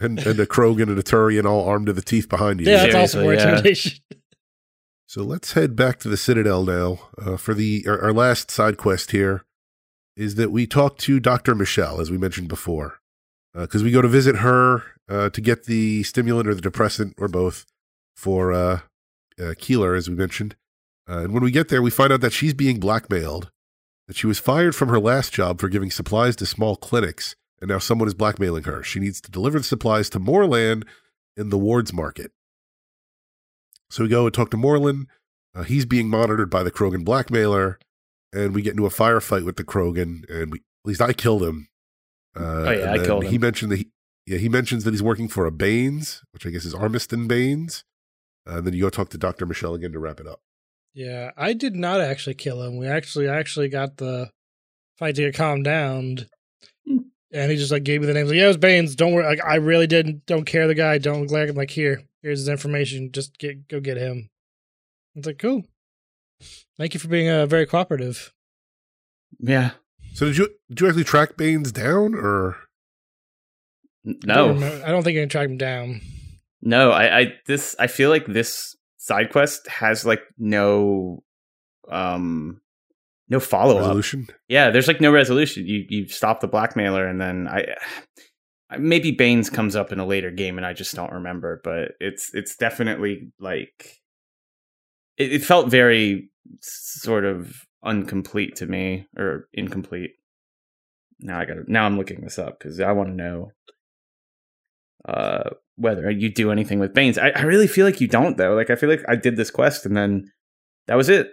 F: and and a Krogan and a Turian all armed to the teeth behind you.
H: yeah, that's also more
G: yeah.
H: intimidation.
F: So let's head back to the Citadel now uh, for the our, our last side quest. Here is that we talk to Doctor Michel, as we mentioned before, because we go to visit her uh, to get the stimulant or the depressant or both for uh, uh, Keeler, as we mentioned. Uh, and when we get there, we find out that she's being blackmailed. That she was fired from her last job for giving supplies to small clinics, and now someone is blackmailing her. She needs to deliver the supplies to Morlan in the Wards Market. So we go and talk to Morlan. Uh, he's being monitored by the Krogan blackmailer, and we get into a firefight with the Krogan. And we, at least I killed him. Uh,
G: Oh, yeah,
F: and
G: I
F: then
G: killed
F: He mentioned that. He, yeah, he mentions that he's working for a Baines, which I guess is Armiston Baines. Uh, and then you go talk to Doctor Michel again to wrap it up.
H: Yeah, I did not actually kill him. We actually I actually got the fight to get calmed down. And he just like gave me the names. Like, yeah, it was Baines. Don't worry. Like, I really didn't. Don't care the guy. Don't look like him. Like here, here's his information. Just get go get him. It's like cool. Thank you for being uh, very cooperative.
G: Yeah.
F: So did you did you actually track Baines down or
H: I don't
G: No,
H: I don't think I can track him down.
G: no. I, I this I feel like this side quest has like no um no follow up.
F: resolution?
G: Yeah, there's like no resolution. You you stop the blackmailer, and then I maybe Baines comes up in a later game, and I just don't remember. But it's it's definitely like it, it felt very sort of incomplete to me, or incomplete. Now I got now I'm looking this up because I want to know uh whether you do anything with Baines. I, I really feel like you don't though. Like I feel like I did this quest and then that was it.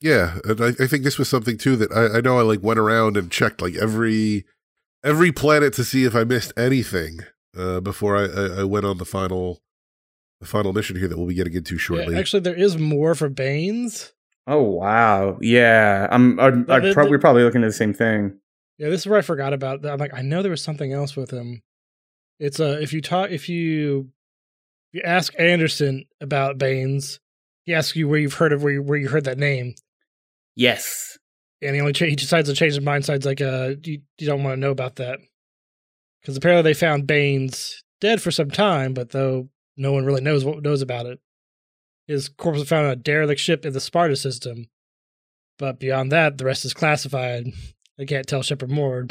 F: Yeah, and I, I think this was something too that I, I know I like went around and checked like every every planet to see if I missed anything uh, before I, I, I went on the final the final mission here that we'll be getting into shortly.
H: Yeah, actually, there is more for Baines.
G: Oh wow, yeah. I'm. I'm,
H: But
G: I'm
H: it-
G: prob- we're probably looking at the same thing.
H: Yeah, this is where I forgot about. I'm like, I know there was something else with him. It's uh, if you talk, if you if you ask Anderson about Baines, he asks you where you've heard of where you, where you heard that name,
G: Yes.
H: and he only he decides to change his mind. Sides like, uh, you, you don't want to know about that because apparently they found Baines dead for some time, but though no one really knows what knows about it. His corpse was found on a derelict ship in the Sparta system, but beyond that, the rest is classified. I can't tell Shepard more.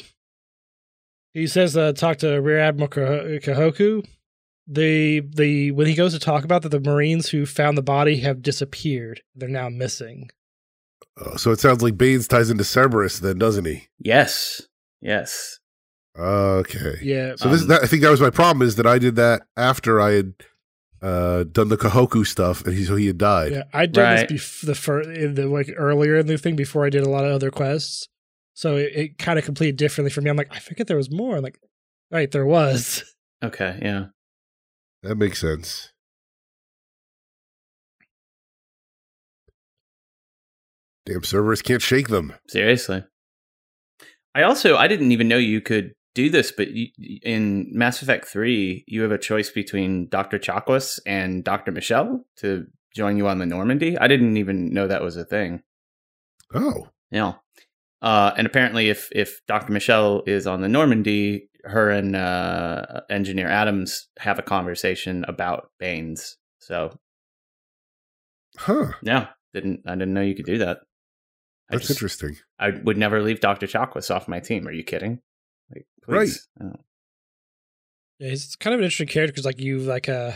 H: He says uh, talk to Rear Admiral Kahoku. The the when he goes to talk about that, the Marines who found the body have disappeared. They're now missing.
F: Uh, so it sounds like Baines ties into Cerberus then, doesn't he?
G: Yes. Yes.
F: Okay.
H: Yeah,
F: So this
G: Um,
F: that, I think that was my problem is that I did that after I had uh, done the Kahoku stuff, and he so he had died.
H: Yeah, I did
G: Right.
H: this bef- the fir- in the like earlier in the thing before I did a lot of other quests. So it, it kind of completed differently for me. I'm like, I forget there was more. I'm like, right, there was.
G: Okay. Yeah.
F: That makes sense. Damn Cerberus can't shake them.
G: Seriously. I also I didn't even know you could do this, but you, in Mass Effect Three, you have a choice between Doctor Chakwas and Doctor Michel to join you on the Normandy. I didn't even know that was a thing.
F: Oh,
G: Yeah. Uh, and apparently, if if Dr. Michel is on the Normandy, her and uh, Engineer Adams have a conversation about Baines. So
F: huh.
G: yeah, didn't I didn't know you could do that. I
F: That's
G: just-
F: interesting.
G: I would never leave Dr. Chakwas off my team. Are you kidding? Like, please. Oh.
H: Yeah, he's kind of an interesting character because like you like uh,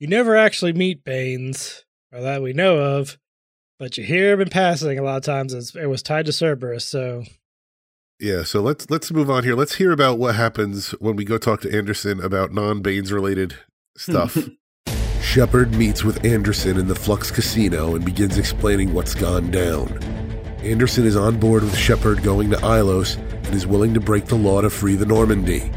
H: you never actually meet Baines or that we know of, but you hear him in passing a lot of times. As it was tied to Cerberus, so
F: Yeah, so let's let's move on here. Let's hear about what happens when we go talk to Anderson about non-Baines related stuff. Shepard meets with Anderson in the Flux Casino and begins explaining what's gone down. Anderson is on board with Shepard going to Ilos and is willing to break the law to free the Normandy.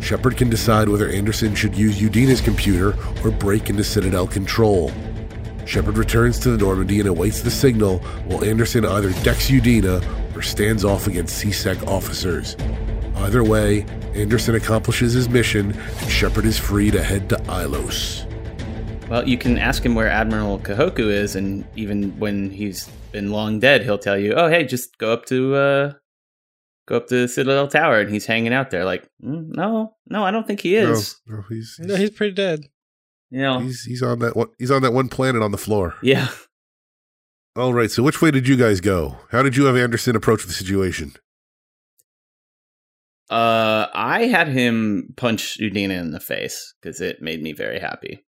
F: Shepard can decide whether Anderson should use Udina's computer or break into Citadel control. Shepard returns to the Normandy and awaits the signal while Anderson either decks Udina or stands off against CSEC officers. Either way, Anderson accomplishes his mission and Shepard is free to head to Ilos.
G: Well, you can ask him where Admiral Kahoku is, and even when he's been long dead, he'll tell you, "Oh, hey, just go up to uh, go up to the Citadel Tower," and he's hanging out there. Like, mm, no, no, I don't think he is.
F: No, no, he's,
H: no, he's pretty dead.
G: You know,
F: he's he's on that one he's on that one planet on the floor.
G: yeah.
F: All right, so which way did you guys go? How did you have Anderson approach the situation?
G: Uh, I had him punch Udina in the face because it made me very happy.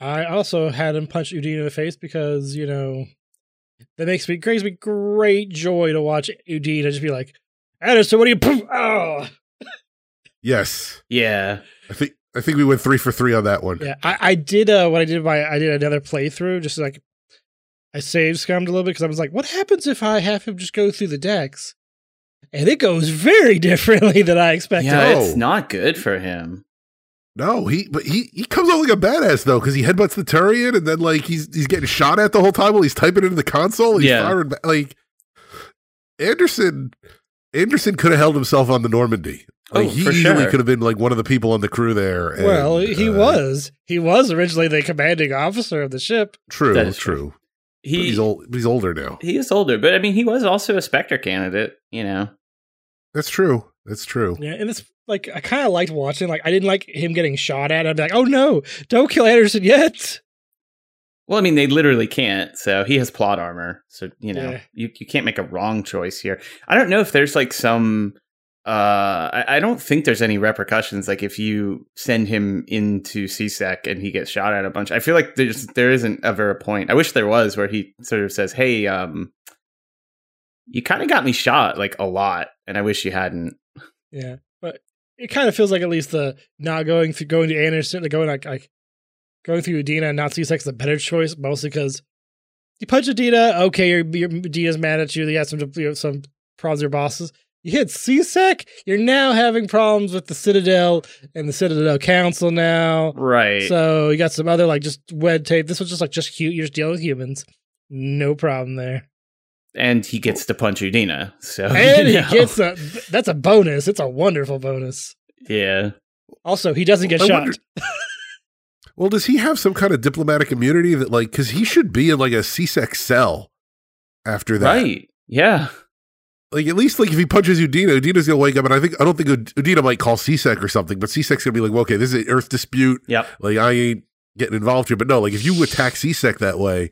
H: I also had him punch Udina in the face because you know that makes me gives me great joy to watch Udina just be like, Anderson, what are you? Poof, oh,
F: Yes.
G: Yeah,
F: I think I think we went three for three on that one.
H: yeah. I, I did uh what I did my I did another playthrough just like I saved scummed a little bit because I was like, what happens if I have him just go through the decks? And it goes very differently than I expected.
G: yeah,
F: Oh.
G: it's not good for him.
F: No, he but he he comes out like a badass though because he headbutts the Turian and then like he's he's getting shot at the whole time while he's typing into the console. He's
G: Yeah.
F: firing ba- like Anderson. Anderson could have held himself on the Normandy. Like
G: Oh,
F: he
G: for
F: easily
G: sure.
F: could have been like one of the people on the crew there. and,
H: Well, he
F: uh,
H: was. He was originally the commanding officer of the ship.
F: true.
G: That is
F: true.
G: he
F: he's old. He's older now.
G: he is older, but I mean, he was also a Spectre candidate. You know,
F: That's true. That's true.
H: Yeah, and it's like I kind of liked watching. Like I didn't like him getting shot at. I'd be like, oh no, don't kill Anderson yet.
G: well, I mean, they literally can't. So he has plot armor. So you know,
H: Yeah.
G: you you can't make a wrong choice here. I don't know if there's like some. Uh, I, I don't think there's any repercussions. Like if you send him into CSEC and he gets shot at a bunch, I feel like there's there isn't ever a point. I wish there was where he sort of says, "Hey, um, you kind of got me shot like a lot, and I wish you hadn't."
H: Yeah, it kind of feels like at least the not going through going to Anderson, the going like, like going through Udina and not CSEC is a better choice, mostly because you punch Udina, okay, your, your Udina's mad at you. You have some you have some problems with your bosses. You hit CSEC, you're now having problems with the Citadel and the Citadel Council now.
G: Right.
H: So you got some other like just wed tape. This was just like just hu- you're just dealing with humans. No problem there.
G: And he gets to punch Udina. So
H: And
G: you
H: he gets a that's a bonus. It's a wonderful bonus.
G: yeah.
H: Also, he doesn't get
F: I
H: shot.
F: wonder- Well, does he have some kind of diplomatic immunity that, like, because he should be in like a CSEC cell after that?
G: Right. Yeah.
F: Like, at least like if he punches Udina, Udina's gonna wake up, and I think I don't think Udina might call CSEC or something, but CSEC's gonna be like, well, okay, this is an Earth dispute.
G: Yeah.
F: Like, I ain't getting involved here. But no, like if you attack CSEC that way,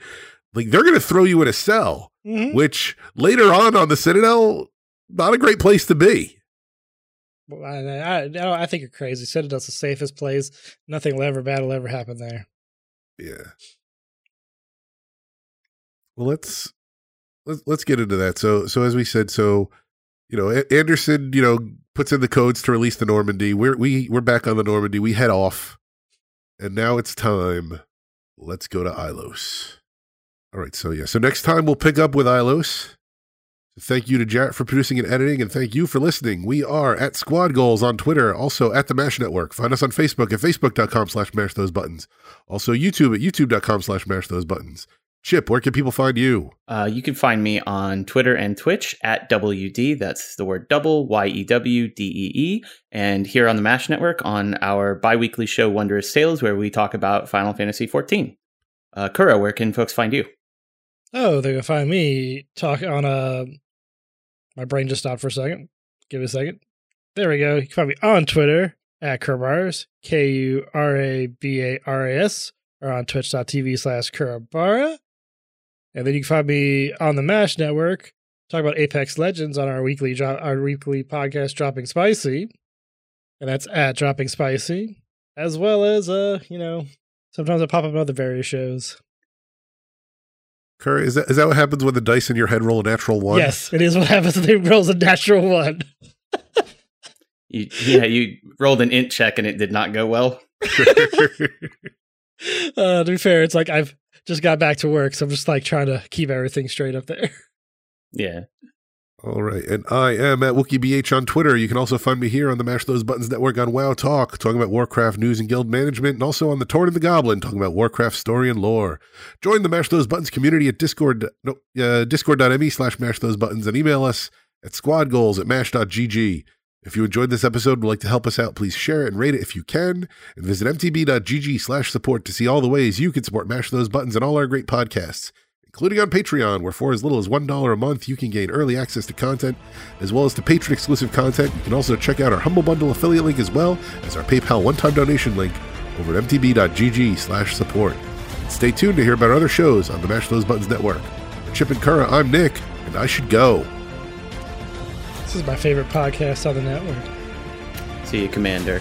F: like they're gonna throw you in a cell,
H: Mhm.
F: which later on on the Citadel, not a great place to be.
H: Well, I, I, I think you're crazy. Citadel's the safest place. Nothing will ever bad will ever happen there.
F: Yeah. Well, let's let's let's get into that. So so as we said, so you know, Anderson, you know, puts in the codes to release the Normandy. We're we we're back on the Normandy. We head off, and now it's time. Let's go to Ilos. All right. So yeah. So next time we'll pick up with Ilos. Thank you to Jarrett for producing and editing, and thank you for listening. We are at Squad Goals on Twitter, also at the Mash Network. Find us on Facebook at facebook.com slash mash those buttons. Also YouTube at youtube.com slash mash those buttons. Chip, where can people find you?
G: Uh, you can find me on Twitter and Twitch at WD. That's the word double, Y E W D E E. And here on the MASH Network on our bi weekly show Wondrous Tales, where we talk about Final Fantasy XIV. Uh, Kuro, where can folks find you?
H: Oh, they're gonna find me talk on a. My brain just stopped for a second. Give it a second. There we go. You can find me on Twitter at Kurabaras, K U R A B A R A S, or on twitch.tv slash Kurabara. And then you can find me on the MASH network, talk about Apex Legends on our weekly dro- our weekly podcast Dropping Spicy. And that's at Dropping Spicy. As well as uh, you know, sometimes I pop up on other various shows.
F: Curry, is that, is that what happens when the dice in your head roll a natural one?
H: Yes, it is what happens when they rolls a natural one.
G: You, yeah, you rolled an int check and it did not go well.
H: Uh, to be fair, it's like I've just got back to work, so I'm just like trying to keep everything straight up there.
G: Yeah.
F: All right. And I am at WookieBH on Twitter. You can also find me here on the Mash Those Buttons Network on WoW Talk, talking about Warcraft news and guild management, and also on the Torn and the Goblin, talking about Warcraft story and lore. Join the Mash Those Buttons community at Discord, no, uh, discord.me slash mash those buttons and email us at squadgoals at mash.gg. If you enjoyed this episode and would like to help us out, please share it and rate it if you can. And visit mtb.gg slash support to see all the ways you can support Mash Those Buttons and all our great podcasts including on Patreon, where for as little as $1 a month, you can gain early access to content, as well as to patron exclusive content. You can also check out our Humble Bundle affiliate link as well as our PayPal one time donation link over at mtb.gg slash support. And stay tuned to hear about other shows on the Mash Those Buttons Network. For Chip and Kura, I'm Nick, and I should go.
H: This is my favorite podcast on the network.
G: See you, Commander.